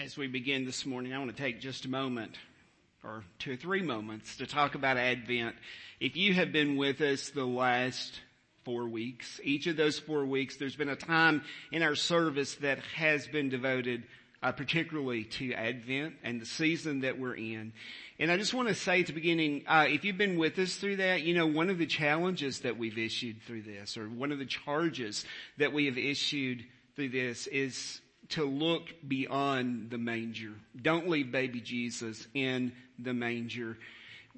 as we begin this morning, I want to take just a moment or two or three moments to talk about Advent. If you have been with us the last four weeks, each of those four weeks, there's been a time in our service that has been devoted uh, particularly to Advent and the season that we're in. And I just want to say at the beginning, uh, if you've been with us through that, you know, one of the challenges that we've issued through this, or one of the charges that we have issued through this is to look beyond the manger. Don't leave baby Jesus in the manger.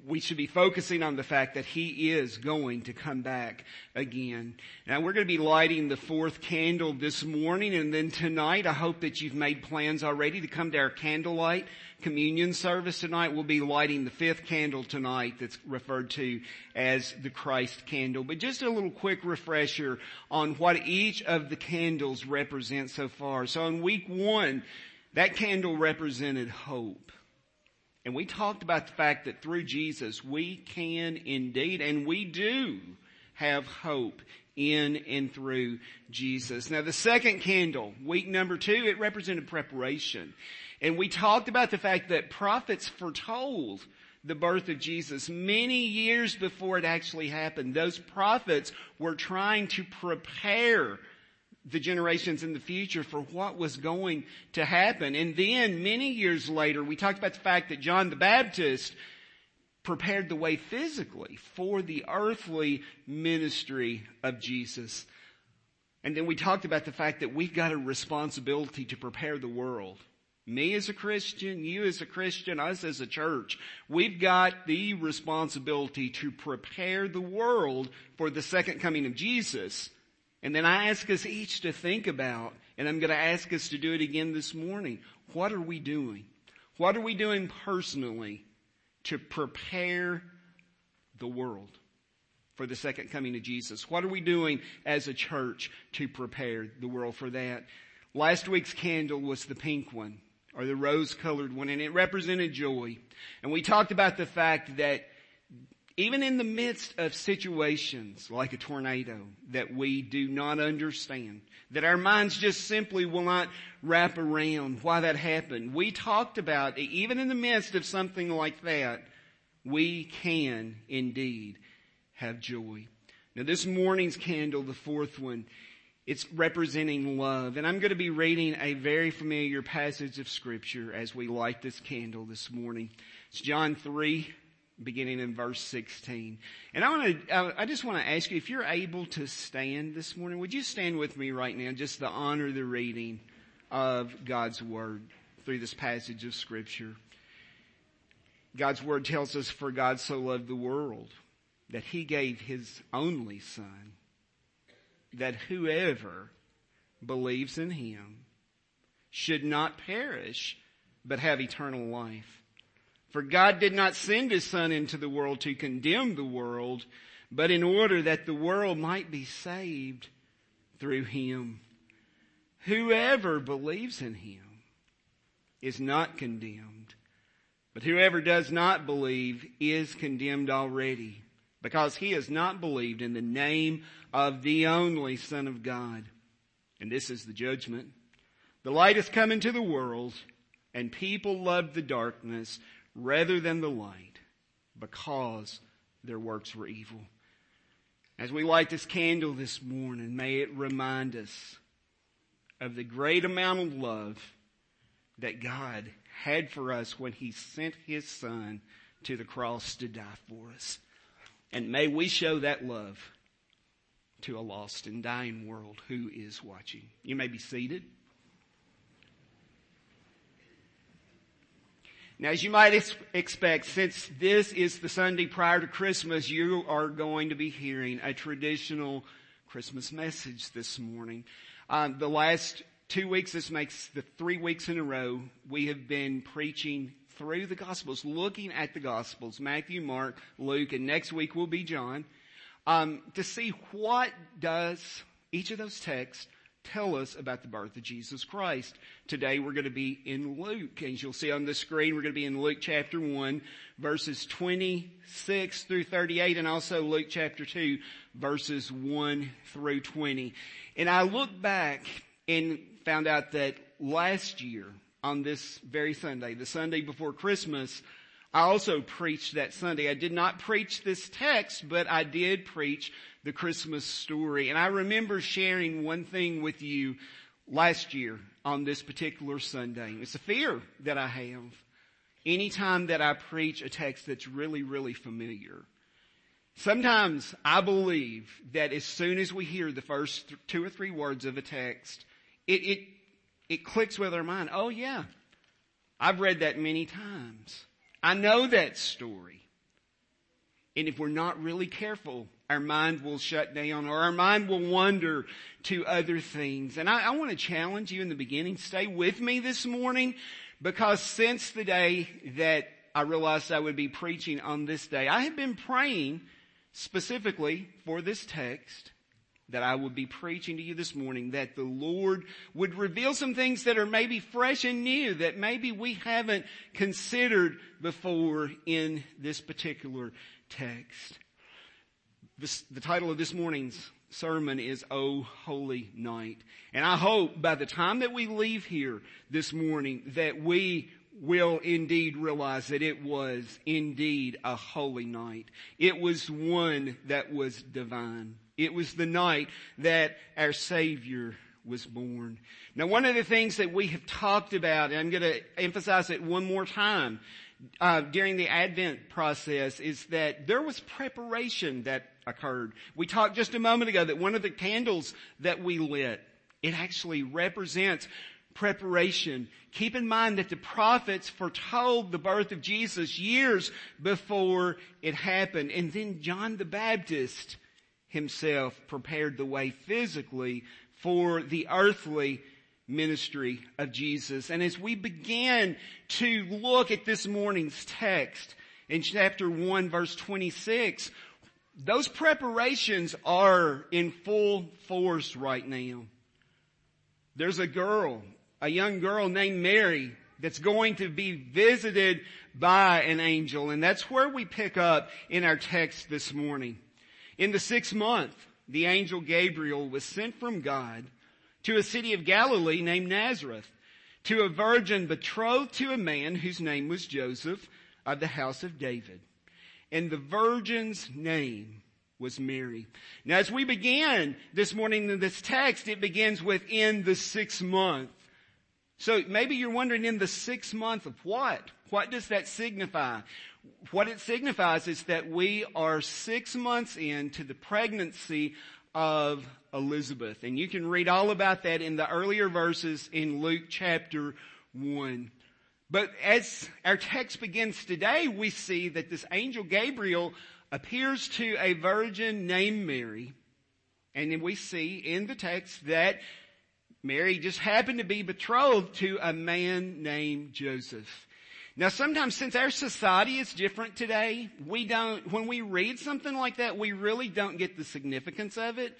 We should be focusing on the fact that he is going to come back again. Now we're going to be lighting the fourth candle this morning and then tonight I hope that you've made plans already to come to our candlelight communion service tonight. We'll be lighting the fifth candle tonight that's referred to as the Christ candle. But just a little quick refresher on what each of the candles represent so far. So in week one, that candle represented hope. And we talked about the fact that through Jesus we can indeed, and we do have hope in and through Jesus. Now the second candle, week number two, it represented preparation. And we talked about the fact that prophets foretold the birth of Jesus many years before it actually happened. Those prophets were trying to prepare the generations in the future for what was going to happen. And then many years later, we talked about the fact that John the Baptist prepared the way physically for the earthly ministry of Jesus. And then we talked about the fact that we've got a responsibility to prepare the world me as a Christian, you as a Christian, us as a church, we've got the responsibility to prepare the world for the second coming of Jesus. And then I ask us each to think about, and I'm going to ask us to do it again this morning. What are we doing? What are we doing personally to prepare the world for the second coming of Jesus? What are we doing as a church to prepare the world for that? Last week's candle was the pink one or the rose colored one and it represented joy. And we talked about the fact that even in the midst of situations like a tornado that we do not understand, that our minds just simply will not wrap around why that happened, we talked about even in the midst of something like that, we can indeed have joy. Now this morning's candle, the fourth one, it's representing love. And I'm going to be reading a very familiar passage of scripture as we light this candle this morning. It's John 3, beginning in verse 16. And I want to, I just want to ask you, if you're able to stand this morning, would you stand with me right now just to honor the reading of God's Word through this passage of scripture? God's Word tells us, for God so loved the world that He gave His only Son that whoever believes in him should not perish, but have eternal life. For God did not send his son into the world to condemn the world, but in order that the world might be saved through him. Whoever believes in him is not condemned, but whoever does not believe is condemned already because he has not believed in the name of the only Son of God. And this is the judgment. The light has come into the world and people loved the darkness rather than the light because their works were evil. As we light this candle this morning, may it remind us of the great amount of love that God had for us when He sent His Son to the cross to die for us. And may we show that love to a lost and dying world who is watching. You may be seated. Now, as you might ex- expect, since this is the Sunday prior to Christmas, you are going to be hearing a traditional Christmas message this morning. Um, the last two weeks, this makes the three weeks in a row, we have been preaching through the Gospels, looking at the Gospels, Matthew, Mark, Luke, and next week will be John, um, to see what does each of those texts tell us about the birth of Jesus Christ. Today we're going to be in Luke, as you'll see on the screen, we're going to be in Luke chapter 1, verses 26 through 38, and also Luke chapter 2, verses 1 through 20. And I look back and found out that last year, on this very Sunday, the Sunday before Christmas, I also preached that Sunday. I did not preach this text, but I did preach the Christmas story. And I remember sharing one thing with you last year on this particular Sunday. It's a fear that I have anytime that I preach a text that's really, really familiar. Sometimes I believe that as soon as we hear the first th- two or three words of a text, it, it, it clicks with our mind. Oh yeah, I've read that many times. I know that story. And if we're not really careful, our mind will shut down or our mind will wander to other things. And I, I want to challenge you in the beginning, stay with me this morning because since the day that I realized I would be preaching on this day, I have been praying specifically for this text that I would be preaching to you this morning, that the Lord would reveal some things that are maybe fresh and new, that maybe we haven't considered before in this particular text. This, the title of this morning's sermon is O Holy Night. And I hope by the time that we leave here this morning that we will indeed realize that it was indeed a holy night. It was one that was divine. It was the night that our Savior was born. Now one of the things that we have talked about, and I'm going to emphasize it one more time, uh, during the Advent process is that there was preparation that occurred. We talked just a moment ago that one of the candles that we lit, it actually represents preparation. Keep in mind that the prophets foretold the birth of Jesus years before it happened. And then John the Baptist himself prepared the way physically for the earthly ministry of Jesus. And as we begin to look at this morning's text in chapter 1 verse 26, those preparations are in full force right now. There's a girl, a young girl named Mary that's going to be visited by an angel. And that's where we pick up in our text this morning. In the sixth month, the angel Gabriel was sent from God to a city of Galilee named Nazareth, to a virgin betrothed to a man whose name was Joseph of the house of David. And the virgin's name was Mary. Now as we begin this morning in this text, it begins with in the sixth month. So maybe you're wondering in the sixth month of what? What does that signify? What it signifies is that we are six months into the pregnancy of Elizabeth. And you can read all about that in the earlier verses in Luke chapter 1. But as our text begins today, we see that this angel Gabriel appears to a virgin named Mary. And then we see in the text that Mary just happened to be betrothed to a man named Joseph. Now sometimes since our society is different today, we don't, when we read something like that, we really don't get the significance of it.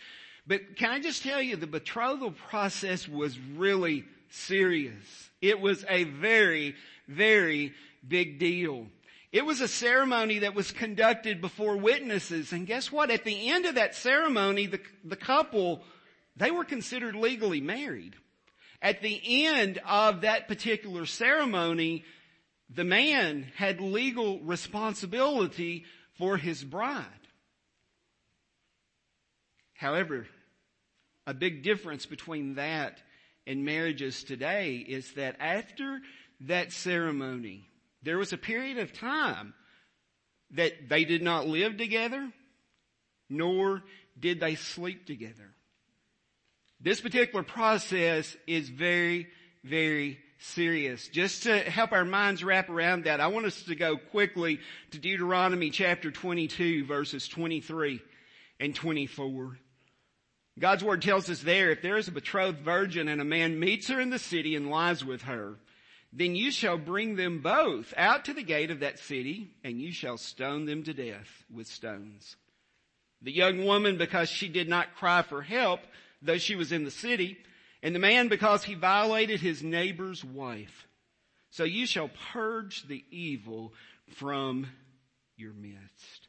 But can I just tell you, the betrothal process was really serious. It was a very, very big deal. It was a ceremony that was conducted before witnesses. And guess what? At the end of that ceremony, the, the couple, they were considered legally married. At the end of that particular ceremony, the man had legal responsibility for his bride. However, a big difference between that and marriages today is that after that ceremony, there was a period of time that they did not live together, nor did they sleep together. This particular process is very, very serious. Just to help our minds wrap around that, I want us to go quickly to Deuteronomy chapter 22 verses 23 and 24. God's word tells us there, if there is a betrothed virgin and a man meets her in the city and lies with her, then you shall bring them both out to the gate of that city and you shall stone them to death with stones. The young woman, because she did not cry for help, though she was in the city, and the man because he violated his neighbor's wife. So you shall purge the evil from your midst.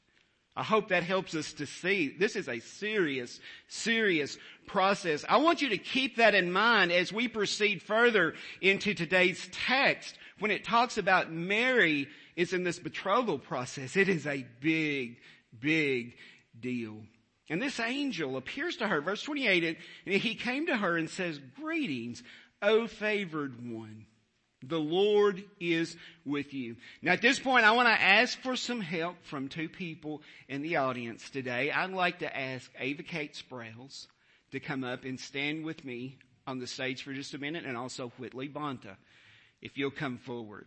I hope that helps us to see this is a serious, serious process. I want you to keep that in mind as we proceed further into today's text. When it talks about Mary is in this betrothal process, it is a big, big deal. And this angel appears to her, verse 28, and he came to her and says, greetings, O favored one. The Lord is with you. Now at this point, I want to ask for some help from two people in the audience today. I'd like to ask Ava Kate Sprouse to come up and stand with me on the stage for just a minute and also Whitley Bonta, if you'll come forward.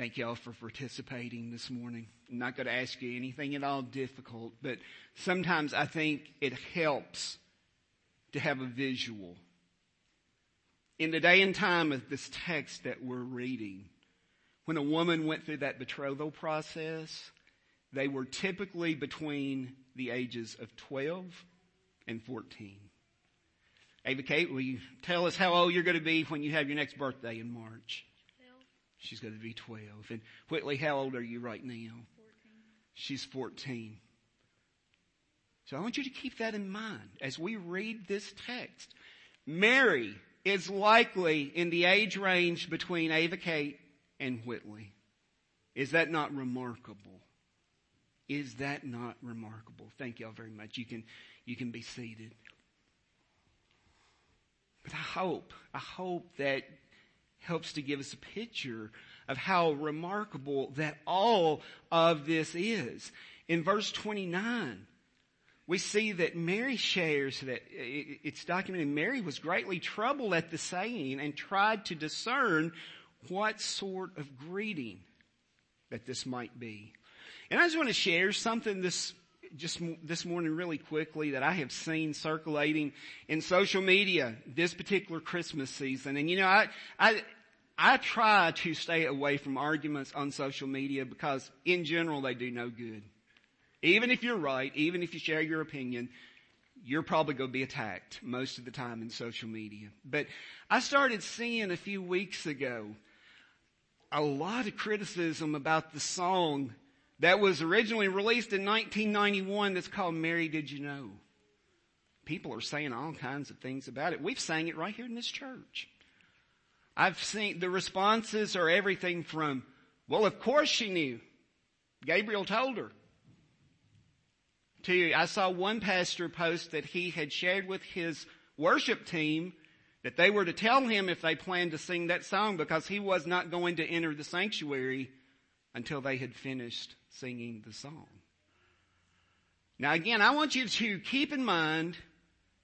Thank y'all for participating this morning. I'm not going to ask you anything at all difficult, but sometimes I think it helps to have a visual. In the day and time of this text that we're reading, when a woman went through that betrothal process, they were typically between the ages of 12 and 14. Ava Kate, will you tell us how old you're going to be when you have your next birthday in March? She's going to be 12. And Whitley, how old are you right now? 14. She's 14. So I want you to keep that in mind as we read this text. Mary is likely in the age range between Ava Kate and Whitley. Is that not remarkable? Is that not remarkable? Thank y'all very much. You can, you can be seated. But I hope, I hope that helps to give us a picture of how remarkable that all of this is. In verse 29, we see that Mary shares that it's documented Mary was greatly troubled at the saying and tried to discern what sort of greeting that this might be. And I just want to share something this just this morning really quickly that I have seen circulating in social media this particular Christmas season. And you know, I, I, I try to stay away from arguments on social media because in general they do no good. Even if you're right, even if you share your opinion, you're probably going to be attacked most of the time in social media. But I started seeing a few weeks ago a lot of criticism about the song that was originally released in 1991 that's called Mary Did You Know? People are saying all kinds of things about it. We've sang it right here in this church. I've seen the responses are everything from, well, of course she knew. Gabriel told her. To, I saw one pastor post that he had shared with his worship team that they were to tell him if they planned to sing that song because he was not going to enter the sanctuary until they had finished singing the song. Now again, I want you to keep in mind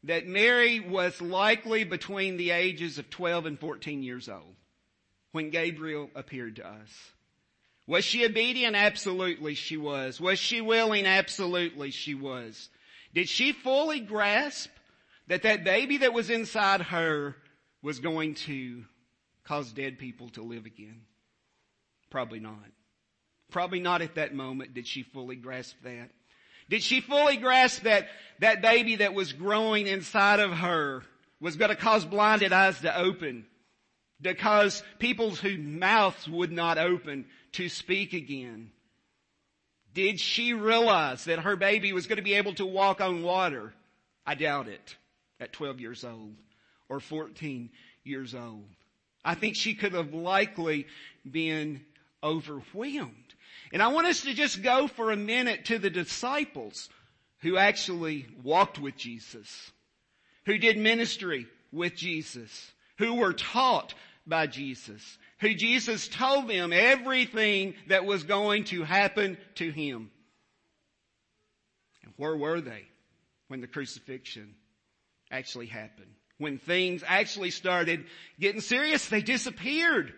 that Mary was likely between the ages of 12 and 14 years old when Gabriel appeared to us. Was she obedient? Absolutely she was. Was she willing? Absolutely she was. Did she fully grasp that that baby that was inside her was going to cause dead people to live again? Probably not. Probably not at that moment did she fully grasp that. Did she fully grasp that that baby that was growing inside of her was going to cause blinded eyes to open? To Because people's whose mouths would not open to speak again. Did she realize that her baby was going to be able to walk on water? I doubt it at 12 years old or 14 years old. I think she could have likely been overwhelmed. And I want us to just go for a minute to the disciples who actually walked with Jesus, who did ministry with Jesus, who were taught by Jesus, who Jesus told them everything that was going to happen to him. And where were they when the crucifixion actually happened? When things actually started getting serious, they disappeared.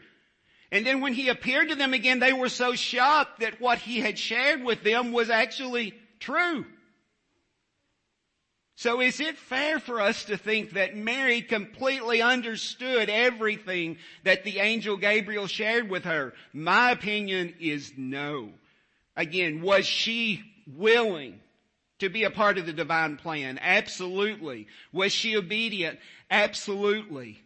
And then when he appeared to them again, they were so shocked that what he had shared with them was actually true. So is it fair for us to think that Mary completely understood everything that the angel Gabriel shared with her? My opinion is no. Again, was she willing? to be a part of the divine plan? Absolutely. Was she obedient? Absolutely.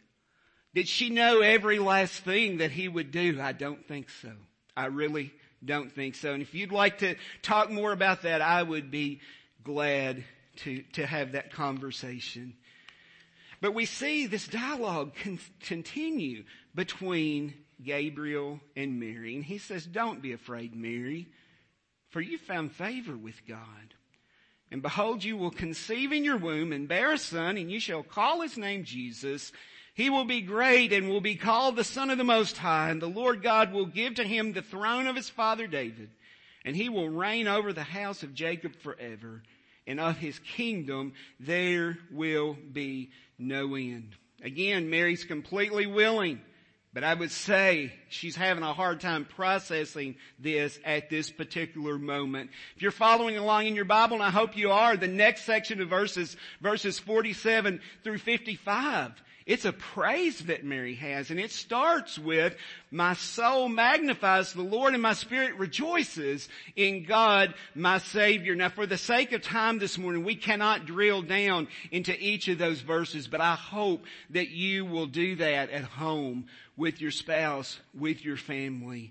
Did she know every last thing that he would do? I don't think so. I really don't think so. And if you'd like to talk more about that, I would be glad to, to have that conversation. But we see this dialogue con- continue between Gabriel and Mary. And he says, don't be afraid, Mary, for you found favor with God. And behold, you will conceive in your womb and bear a son, and you shall call his name Jesus. He will be great and will be called the Son of the Most High, and the Lord God will give to him the throne of his father David, and he will reign over the house of Jacob forever, and of his kingdom there will be no end. Again, Mary's completely willing but I would say she's having a hard time processing this at this particular moment. If you're following along in your Bible, and I hope you are, the next section of verses, verses 47 through 55 it's a praise that Mary has and it starts with, my soul magnifies the Lord and my spirit rejoices in God, my Savior. Now for the sake of time this morning, we cannot drill down into each of those verses, but I hope that you will do that at home with your spouse, with your family.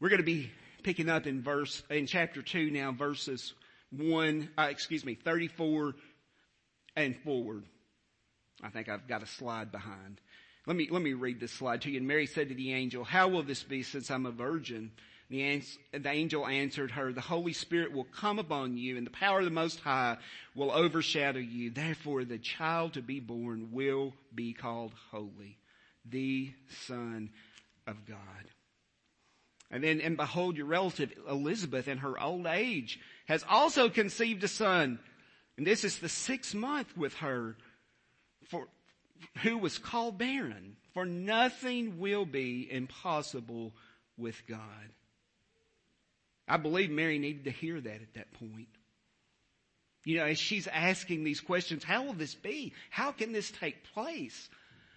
We're going to be picking up in verse, in chapter two now, verses one, uh, excuse me, 34 and forward. I think I've got a slide behind. Let me, let me read this slide to you. And Mary said to the angel, how will this be since I'm a virgin? The, ans- the angel answered her, the Holy Spirit will come upon you and the power of the Most High will overshadow you. Therefore the child to be born will be called holy, the Son of God. And then, and behold, your relative Elizabeth in her old age has also conceived a son. And this is the sixth month with her for, who was called barren, for nothing will be impossible with God. I believe Mary needed to hear that at that point. You know, as she's asking these questions, how will this be? How can this take place?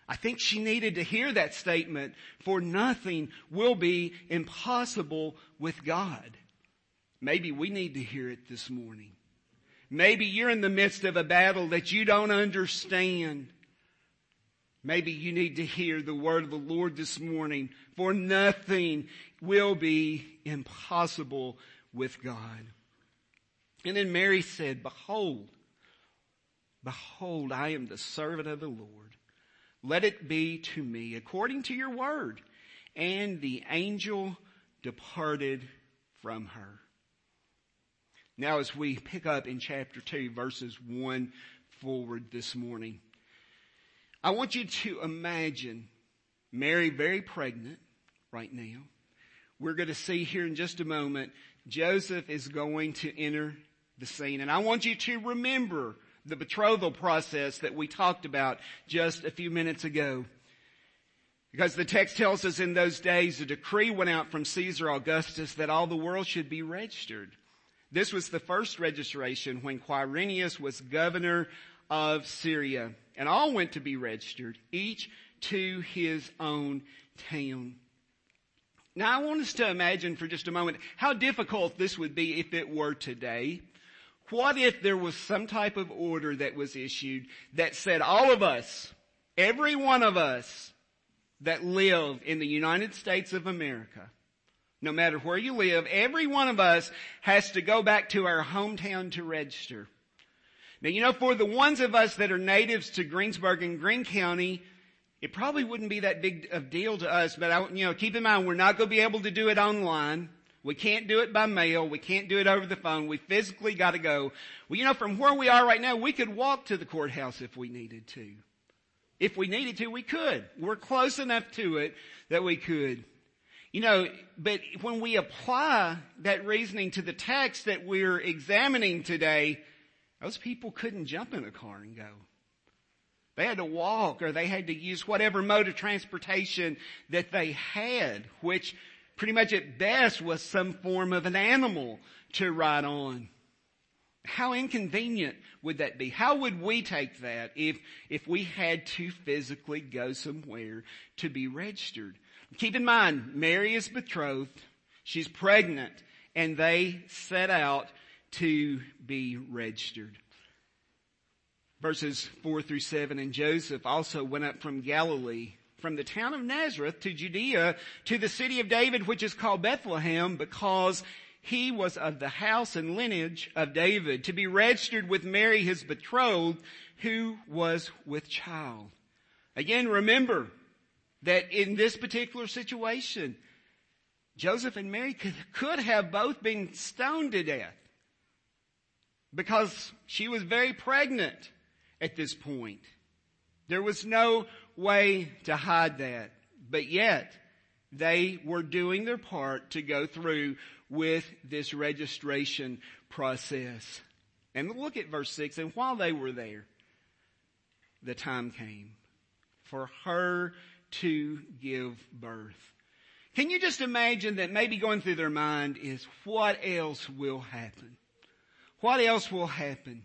I think she needed to hear that statement, for nothing will be impossible with God. Maybe we need to hear it this morning. Maybe you're in the midst of a battle that you don't understand. Maybe you need to hear the word of the Lord this morning, for nothing will be impossible with God. And then Mary said, behold, behold, I am the servant of the Lord. Let it be to me according to your word. And the angel departed from her. Now as we pick up in chapter 2 verses 1 forward this morning, I want you to imagine Mary very pregnant right now. We're going to see here in just a moment, Joseph is going to enter the scene. And I want you to remember the betrothal process that we talked about just a few minutes ago. Because the text tells us in those days a decree went out from Caesar Augustus that all the world should be registered. This was the first registration when Quirinius was governor of Syria. And all went to be registered, each to his own town. Now I want us to imagine for just a moment how difficult this would be if it were today. What if there was some type of order that was issued that said all of us, every one of us that live in the United States of America, no matter where you live, every one of us has to go back to our hometown to register. Now, you know, for the ones of us that are natives to Greensburg and Green County, it probably wouldn't be that big of deal to us, but I, you know, keep in mind, we're not going to be able to do it online. We can't do it by mail. We can't do it over the phone. We physically got to go. Well, you know, from where we are right now, we could walk to the courthouse if we needed to. If we needed to, we could. We're close enough to it that we could. You know, but when we apply that reasoning to the text that we're examining today, those people couldn't jump in a car and go. They had to walk or they had to use whatever mode of transportation that they had, which pretty much at best was some form of an animal to ride on. How inconvenient would that be? How would we take that if, if we had to physically go somewhere to be registered? Keep in mind, Mary is betrothed. She's pregnant and they set out to be registered. Verses 4 through 7, and Joseph also went up from Galilee, from the town of Nazareth to Judea, to the city of David, which is called Bethlehem, because he was of the house and lineage of David, to be registered with Mary his betrothed, who was with child. Again, remember that in this particular situation, Joseph and Mary could, have both been stoned to death because she was very pregnant at this point. There was no way to hide that. But yet, they were doing their part to go through with this registration process. And look at verse 6. And while they were there, the time came for her to give birth. Can you just imagine that maybe going through their mind is what else will happen? What else will happen?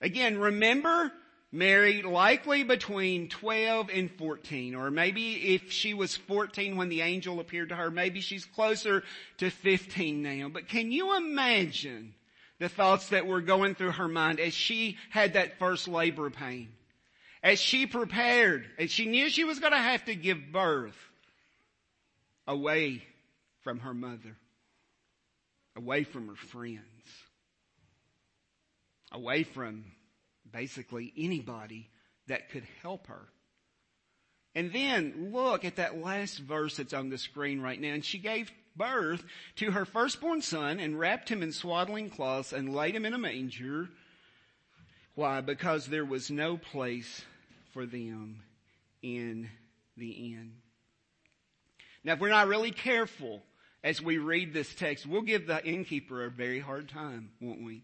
Again, remember Mary likely between 12 and 14, or maybe if she was 14 when the angel appeared to her, maybe she's closer to 15 now. But can you imagine the thoughts that were going through her mind as she had that first labor pain? As she prepared, as she knew she was going to have to give birth away from her mother, away from her friends, away from basically anybody that could help her. And then look at that last verse that's on the screen right now. And she gave birth to her firstborn son and wrapped him in swaddling cloths and laid him in a manger. Why? Because there was no place for them in the inn. Now if we're not really careful as we read this text, we'll give the innkeeper a very hard time, won't we?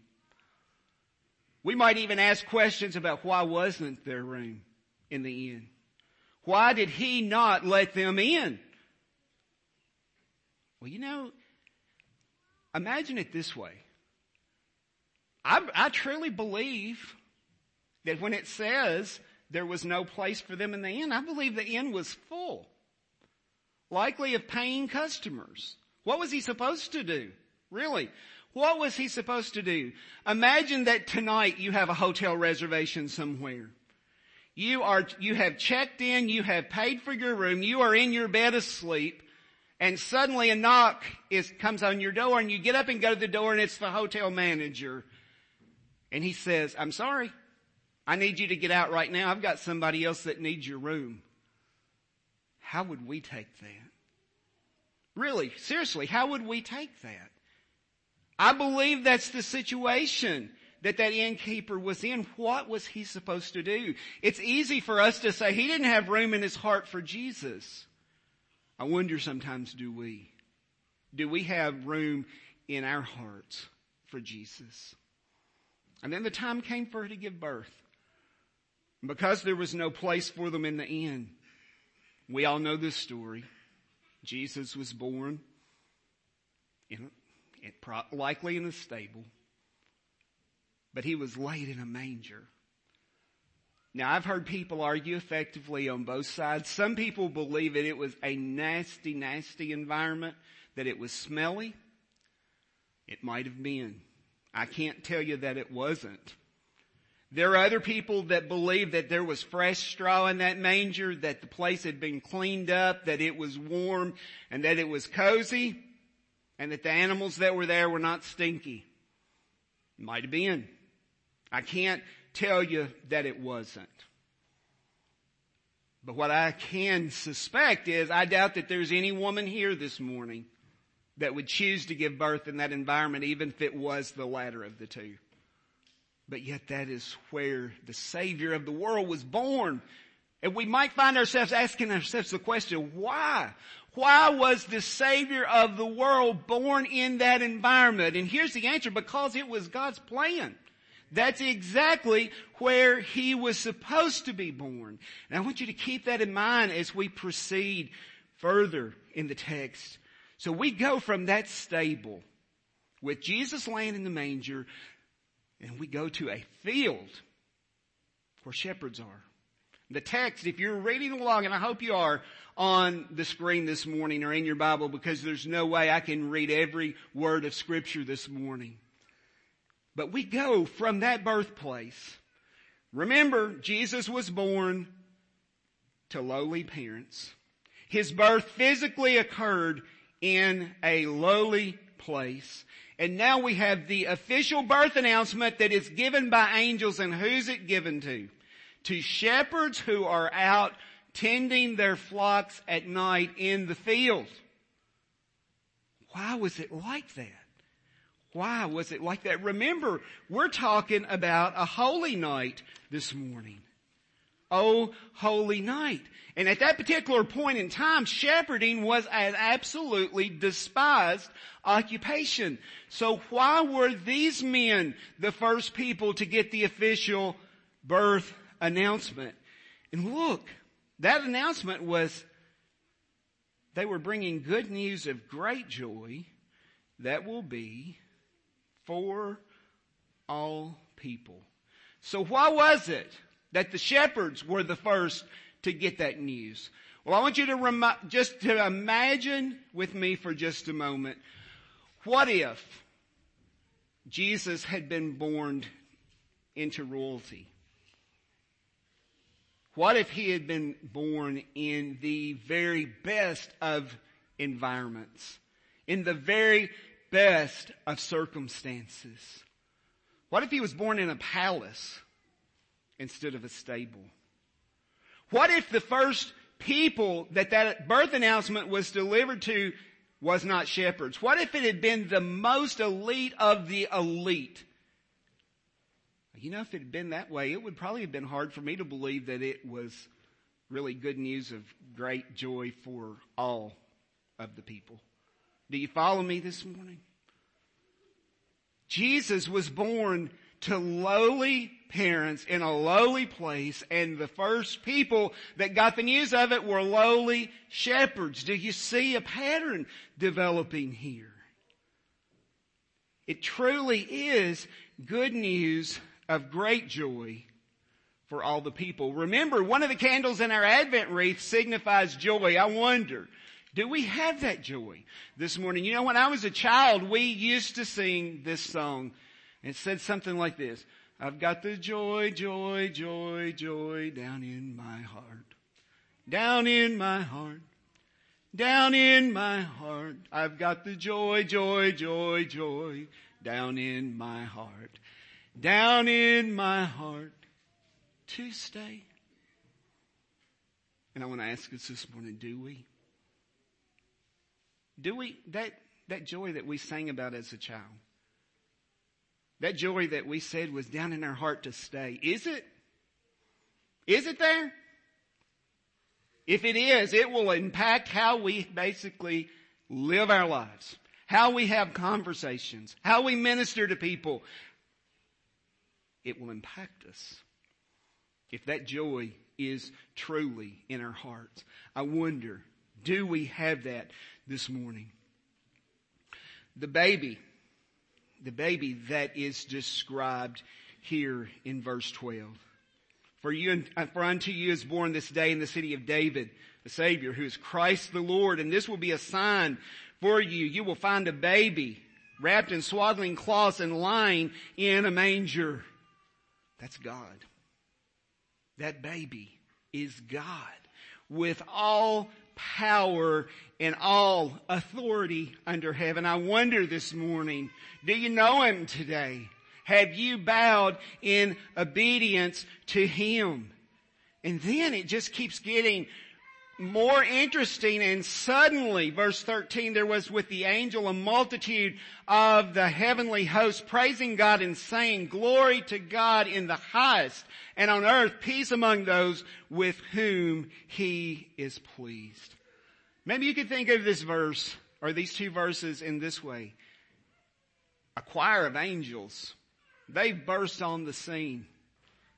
We might even ask questions about why wasn't there room in the inn? Why did he not let them in? Well, you know, imagine it this way. I, I truly believe that when it says there was no place for them in the inn, I believe the inn was full. Likely of paying customers. What was he supposed to do? Really? What was he supposed to do? Imagine that tonight you have a hotel reservation somewhere. You are, you have checked in, you have paid for your room, you are in your bed asleep, and suddenly a knock is, comes on your door and you get up and go to the door and it's the hotel manager. And he says, I'm sorry. I need you to get out right now. I've got somebody else that needs your room. How would we take that? Really, seriously, how would we take that? I believe that's the situation that that innkeeper was in. What was he supposed to do? It's easy for us to say he didn't have room in his heart for Jesus. I wonder sometimes do we? Do we have room in our hearts for Jesus? And then the time came for her to give birth. Because there was no place for them in the inn, we all know this story. Jesus was born in likely in a stable, but he was laid in a manger. Now I've heard people argue effectively on both sides. Some people believe that it was a nasty, nasty environment, that it was smelly. It might have been. I can't tell you that it wasn't. There are other people that believe that there was fresh straw in that manger, that the place had been cleaned up, that it was warm, and that it was cozy and that the animals that were there were not stinky. Might have been. I can't tell you that it wasn't. But what I can suspect is I doubt that there's any woman here this morning that would choose to give birth in that environment even if it was the latter of the two. But yet that is where the Savior of the world was born. And we might find ourselves asking ourselves the question, why? Why was the Savior of the world born in that environment? And here's the answer, because it was God's plan. That's exactly where He was supposed to be born. And I want you to keep that in mind as we proceed further in the text. So we go from that stable with Jesus laying in the manger and we go to a field where shepherds are. The text, if you're reading along, and I hope you are, on the screen this morning or in your Bible because there's no way I can read every word of scripture this morning. But we go from that birthplace. Remember, Jesus was born to lowly parents. His birth physically occurred in a lowly place. And now we have the official birth announcement that is given by angels and who's it given to? To shepherds who are out tending their flocks at night in the field. Why was it like that? Why was it like that? Remember, we're talking about a holy night this morning. Oh, holy night. And at that particular point in time, shepherding was an absolutely despised occupation. So why were these men the first people to get the official birth announcement? And look, that announcement was they were bringing good news of great joy that will be for all people. So why was it that the shepherds were the first to get that news. Well, I want you to remi- just to imagine with me for just a moment, what if Jesus had been born into royalty? What if he had been born in the very best of environments? In the very best of circumstances? What if he was born in a palace instead of a stable? What if the first people that that birth announcement was delivered to was not shepherds? What if it had been the most elite of the elite? You know, if it had been that way, it would probably have been hard for me to believe that it was really good news of great joy for all of the people. Do you follow me this morning? Jesus was born to lowly parents in a lowly place and the first people that got the news of it were lowly shepherds. Do you see a pattern developing here? It truly is good news of great joy for all the people. Remember, one of the candles in our Advent wreath signifies joy. I wonder, do we have that joy this morning? You know, when I was a child, we used to sing this song. It said something like this. I've got the joy, joy, joy, joy down in my heart. Down in my heart. Down in my heart. I've got the joy, joy, joy, joy down in my heart. Down in my heart to stay. And I want to ask us this morning, do we? Do we, that, that joy that we sang about as a child, that joy that we said was down in our heart to stay. Is it? Is it there? If it is, it will impact how we basically live our lives, how we have conversations, how we minister to people. It will impact us. If that joy is truly in our hearts, I wonder, do we have that this morning? The baby the baby that is described here in verse 12. For you, uh, for unto you is born this day in the city of David a Savior who is Christ the Lord, and this will be a sign for you. You will find a baby wrapped in swaddling cloths and lying in a manger. That's God. That baby is God with all power and all authority under heaven. I wonder this morning, do you know Him today? Have you bowed in obedience to Him? And then it just keeps getting more interesting and suddenly, verse 13, there was with the angel a multitude of the heavenly host praising God and saying, glory to God in the highest and on earth peace among those with whom he is pleased. Maybe you could think of this verse or these two verses in this way. A choir of angels, they burst on the scene.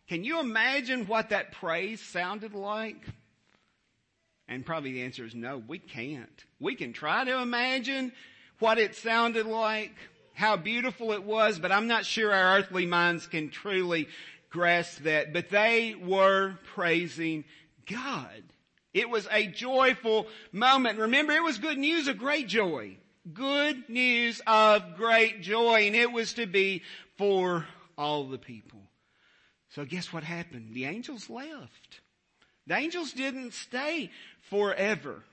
Can you imagine what that praise sounded like? And probably the answer is no, we can't. We can try to imagine what it sounded like, how beautiful it was, but I'm not sure our earthly minds can truly grasp that. But they were praising God. It was a joyful moment. Remember, it was good news, a great joy. Good news of great joy and it was to be for all the people. So guess what happened? The angels left. The angels didn't stay forever.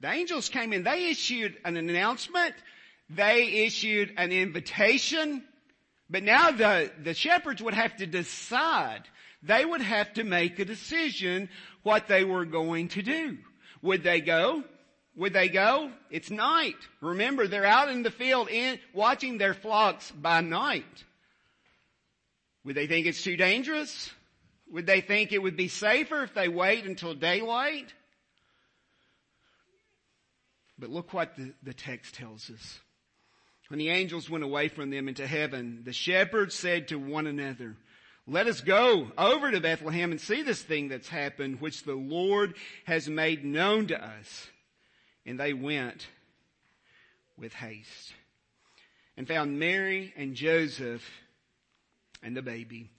The angels came in, they issued an announcement, they issued an invitation, but now the, the shepherds would have to decide. They would have to make a decision what they were going to do. Would they go? Would they go? It's night. Remember, they're out in the field in, watching their flocks by night. Would they think it's too dangerous? Would they think it would be safer if they wait until daylight? But look what the, the text tells us. When the angels went away from them into heaven, the shepherds said to one another, let us go over to Bethlehem and see this thing that's happened, which the Lord has made known to us. And they went with haste and found Mary and Joseph and the baby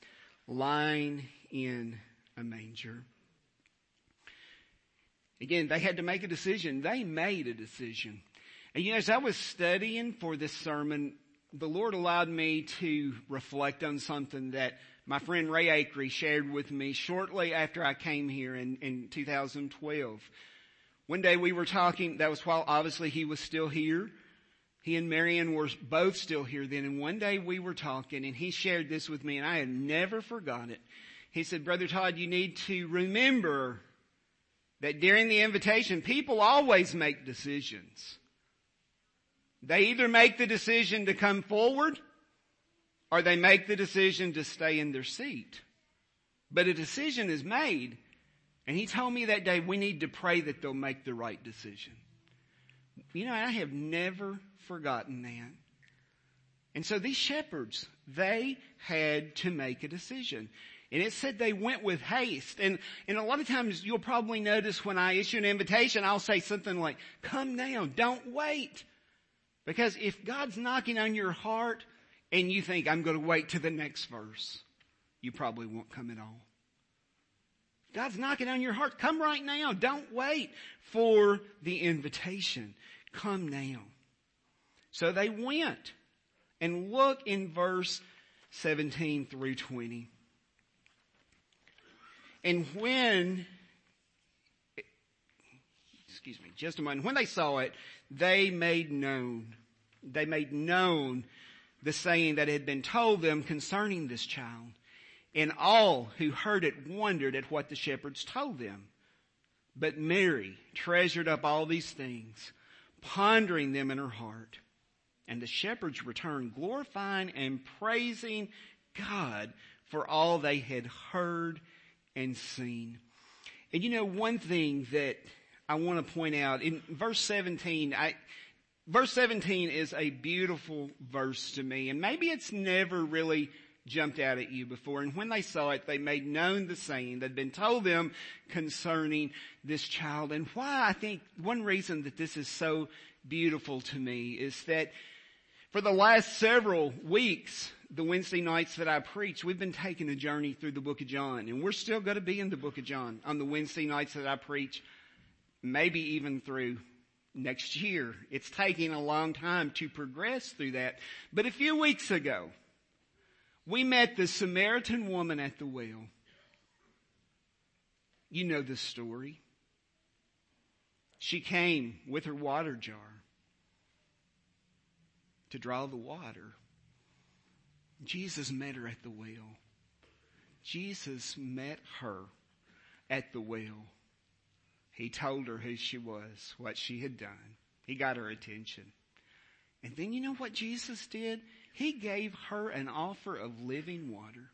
lying in a manger. Again, they had to make a decision. They made a decision. And you know, as I was studying for this sermon, the Lord allowed me to reflect on something that my friend Ray Acree shared with me shortly after I came here in, in 2012. One day we were talking, that was while obviously he was still here. He and Marion were both still here then, and one day we were talking and he shared this with me and I had never forgot it. He said, Brother Todd, you need to remember that during the invitation, people always make decisions. They either make the decision to come forward or they make the decision to stay in their seat. But a decision is made. And he told me that day we need to pray that they'll make the right decision. You know, I have never forgotten that. And so these shepherds, they had to make a decision. And it said they went with haste. And, and a lot of times you'll probably notice when I issue an invitation, I'll say something like, come now, don't wait. Because if God's knocking on your heart, and you think, I'm going to wait to the next verse, you probably won't come at all. God's knocking on your heart. Come right now. Don't wait for the invitation. Come now. So they went. And look in verse 17 through 20. And when, excuse me, just a moment, when they saw it, they made known, they made known the saying that had been told them concerning this child. And all who heard it wondered at what the shepherds told them. But Mary treasured up all these things, pondering them in her heart. And the shepherds returned glorifying and praising God for all they had heard and seen. And you know, one thing that I want to point out in verse 17, I, Verse 17 is a beautiful verse to me, and maybe it's never really jumped out at you before. And when they saw it, they made known the saying that had been told them concerning this child. And why I think one reason that this is so beautiful to me is that for the last several weeks, the Wednesday nights that I preach, we've been taking a journey through the book of John. And we're still going to be in the book of John on the Wednesday nights that I preach, maybe even through next year. It's taking a long time to progress through that. But a few weeks ago, we met the Samaritan woman at the well. You know the story. She came with her water jar to draw the water. Jesus met her at the well. Jesus met her at the well. He told her who she was, what she had done. He got her attention. And then you know what Jesus did? He gave her an offer of living water.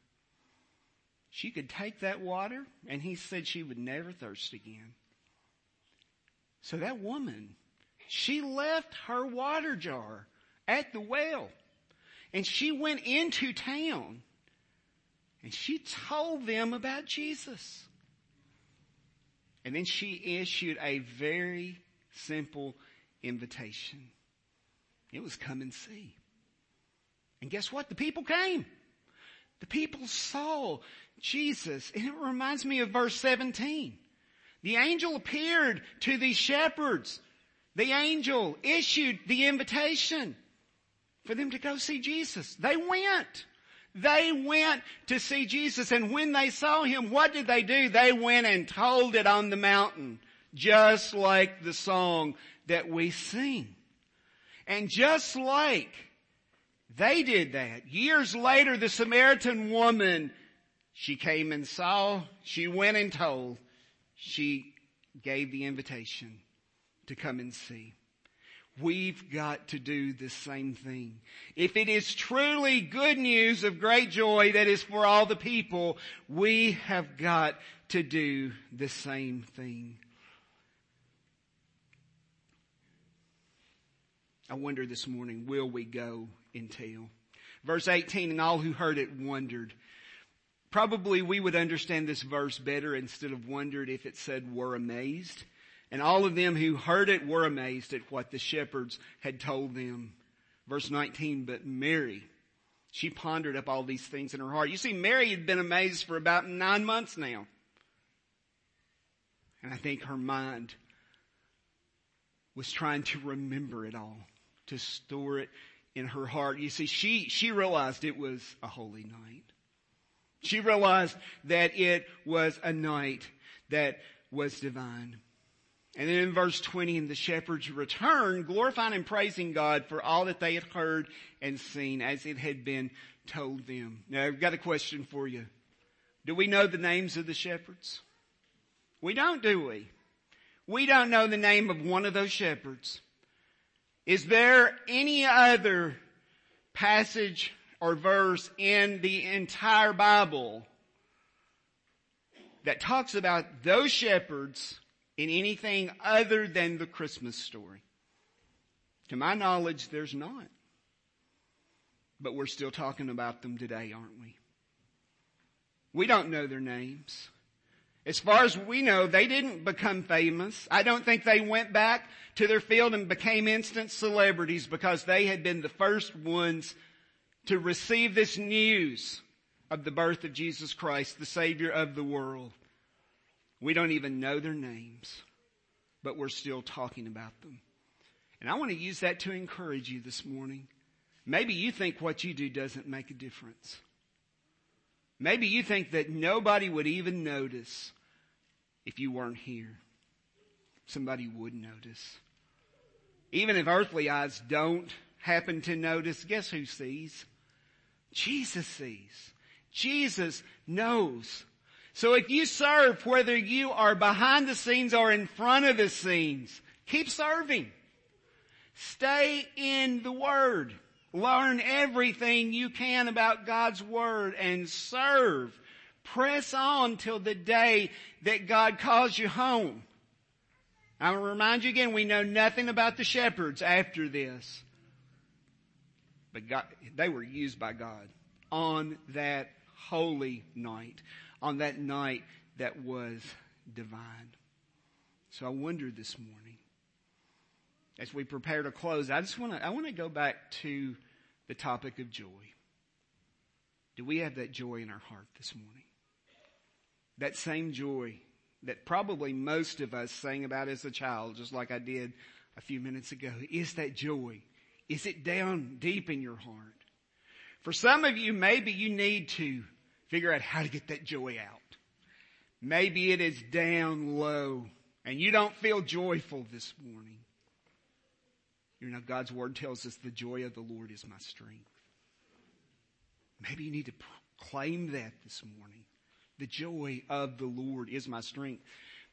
She could take that water and he said she would never thirst again. So that woman, she left her water jar at the well and she went into town and she told them about Jesus. And then she issued a very simple invitation. It was come and see. And guess what? The people came. The people saw Jesus. And it reminds me of verse 17. The angel appeared to these shepherds The angel issued the invitation for them to go see Jesus. They went. They went to see Jesus and when they saw him, what did they do? They went and told it on the mountain, just like the song that we sing. And just like they did that, years later the Samaritan woman, she came and saw, she went and told, she gave the invitation to come and see. We've got to do the same thing. If it is truly good news of great joy that is for all the people, we have got to do the same thing. I wonder this morning, will we go and tell? Verse 18, and all who heard it wondered. Probably we would understand this verse better instead of wondered if it said were amazed. And all of them who heard it were amazed at what the shepherds had told them. Verse 19, but Mary, she pondered up all these things in her heart. You see, Mary had been amazed for about nine months now. And I think her mind was trying to remember it all, to store it in her heart. You see, she, she realized it was a holy night. She realized that it was a night that was divine. And then in verse 20, and the shepherds returned, glorifying and praising God for all that they had heard and seen as it had been told them. Now I've got a question for you. Do we know the names of the shepherds? We don't, do we? We don't know the name of one of those shepherds. Is there any other passage or verse in the entire Bible that talks about those shepherds in anything other than the Christmas story? To my knowledge, there's not. But we're still talking about them today, aren't we? We don't know their names. As far as we know, they didn't become famous. I don't think they went back to their field and became instant celebrities because they had been the first ones to receive this news of the birth of Jesus Christ, the Savior of the world. We don't even know their names, but we're still talking about them. And I want to use that to encourage you this morning. Maybe you think what you do doesn't make a difference. Maybe you think that nobody would even notice if you weren't here. Somebody would notice. Even if earthly eyes don't happen to notice, guess who sees? Jesus sees. Jesus knows. So if you serve, whether you are behind the scenes or in front of the scenes, keep serving. Stay in the Word. Learn everything you can about God's Word and serve. Press on till the day that God calls you home. I will remind you again, we know nothing about the shepherds after this. But God, they were used by God on that holy night on that night that was divine. So I wonder this morning, as we prepare to close, I just want to, I want to go back to the topic of joy. Do we have that joy in our heart this morning? That same joy that probably most of us sang about as a child, just like I did a few minutes ago. Is that joy? Is it down deep in your heart? For some of you, maybe you need to figure out how to get that joy out. Maybe it is down low and you don't feel joyful this morning. You know, God's word tells us the joy of the Lord is my strength. Maybe you need to claim that this morning. The joy of the Lord is my strength.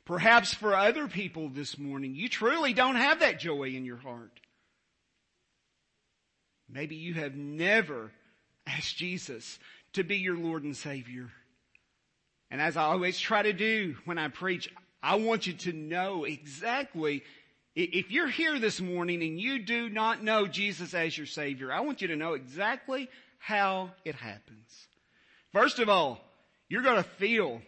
Perhaps for other people this morning, you truly don't have that joy in your heart. Maybe you have never asked Jesus to be your Lord and Savior. And as I always try to do when I preach, I want you to know exactly if you're here this morning and you do not know Jesus as your Savior, I want you to know exactly how it happens. First of all, you're going to feel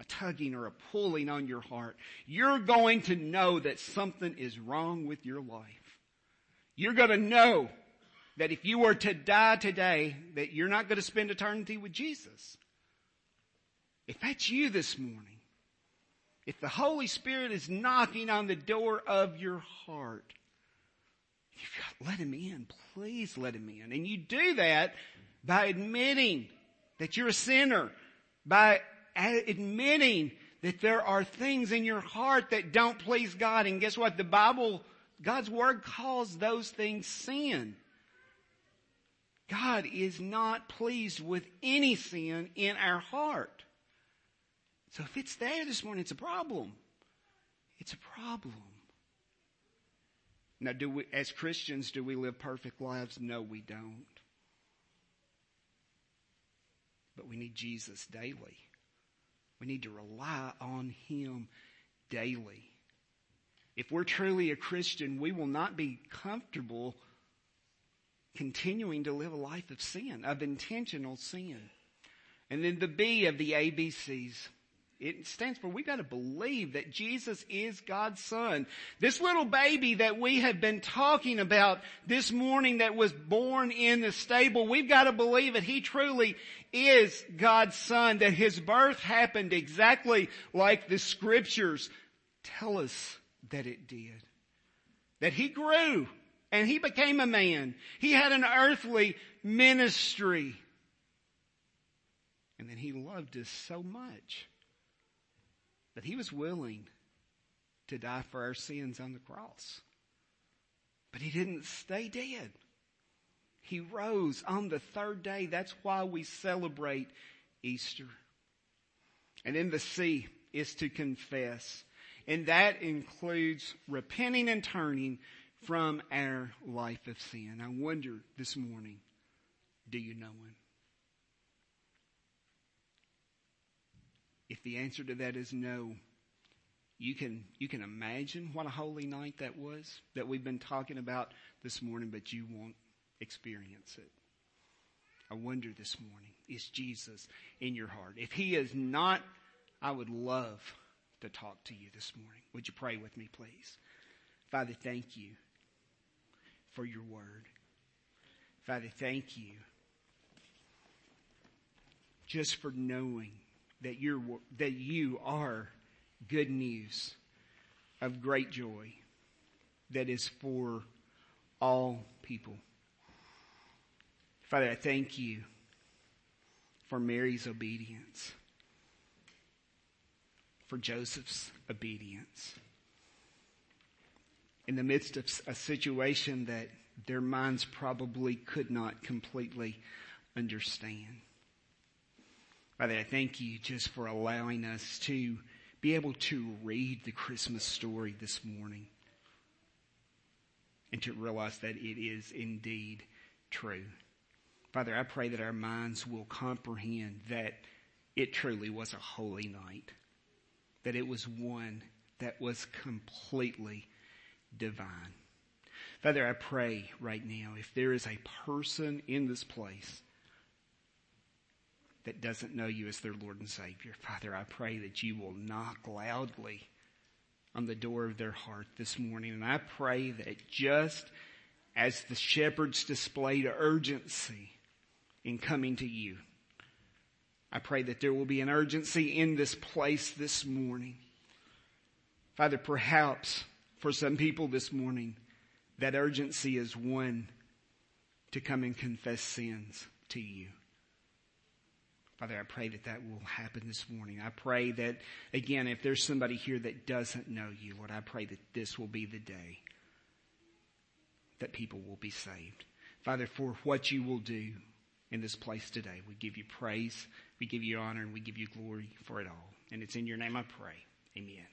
a tugging or a pulling on your heart. You're going to know that something is wrong with your life. You're going to know that if you were to die today, that you're not going to spend eternity with Jesus. If that's you this morning, if the Holy Spirit is knocking on the door of your heart, you've got to let him in. Please let him in. And you do that by admitting that you're a sinner, by admitting that there are things in your heart that don't please God. And guess what? The Bible, God's Word calls those things sin. God is not pleased with any sin in our heart. So if it's there this morning, it's a problem. It's a problem. Now, do we, as Christians, do we live perfect lives? No, we don't. But we need Jesus daily. We need to rely on Him daily. If we're truly a Christian, we will not be comfortable continuing to live a life of sin, of intentional sin. And then the B of the ABCs it stands for we got to believe that Jesus is God's son. This little baby that we have been talking about this morning that was born in the stable, we've got to believe that he truly is God's son, that his birth happened exactly like the scriptures tell us that it did. That he grew and he became a man. He had an earthly ministry. And then he loved us so much that he was willing to die for our sins on the cross. But he didn't stay dead. He rose on the third day. That's why we celebrate Easter. And then the C is to confess. And that includes repenting and turning from our life of sin. I wonder this morning, do you know him? If the answer to that is no, you can, you can imagine what a holy night that was that we've been talking about this morning, but you won't experience it. I wonder this morning, is Jesus in your heart? If he is not, I would love to talk to you this morning. Would you pray with me, please? Father, thank you for your word. Father, thank you just for knowing that you're, that you are good news of great joy that is for all people. Father, I thank you for Mary's obedience, for Joseph's obedience. In the midst of a situation that their minds probably could not completely understand. Father, I thank you just for allowing us to be able to read the Christmas story this morning and to realize that it is indeed true. Father, I pray that our minds will comprehend that it truly was a holy night, that it was one that was completely divine. Father, I pray right now if there is a person in this place that doesn't know you as their Lord and Savior. Father, I pray that you will knock loudly on the door of their heart this morning. And I pray that just as the shepherds displayed urgency in coming to you, I pray that there will be an urgency in this place this morning. Father, perhaps for some people this morning, that urgency is one to come and confess sins to you. Father, I pray that that will happen this morning. I pray that, again, if there's somebody here that doesn't know you, Lord, I pray that this will be the day that people will be saved. Father, for what you will do in this place today, we give you praise, we give you honor, and we give you glory for it all. And it's in your name I pray. Amen.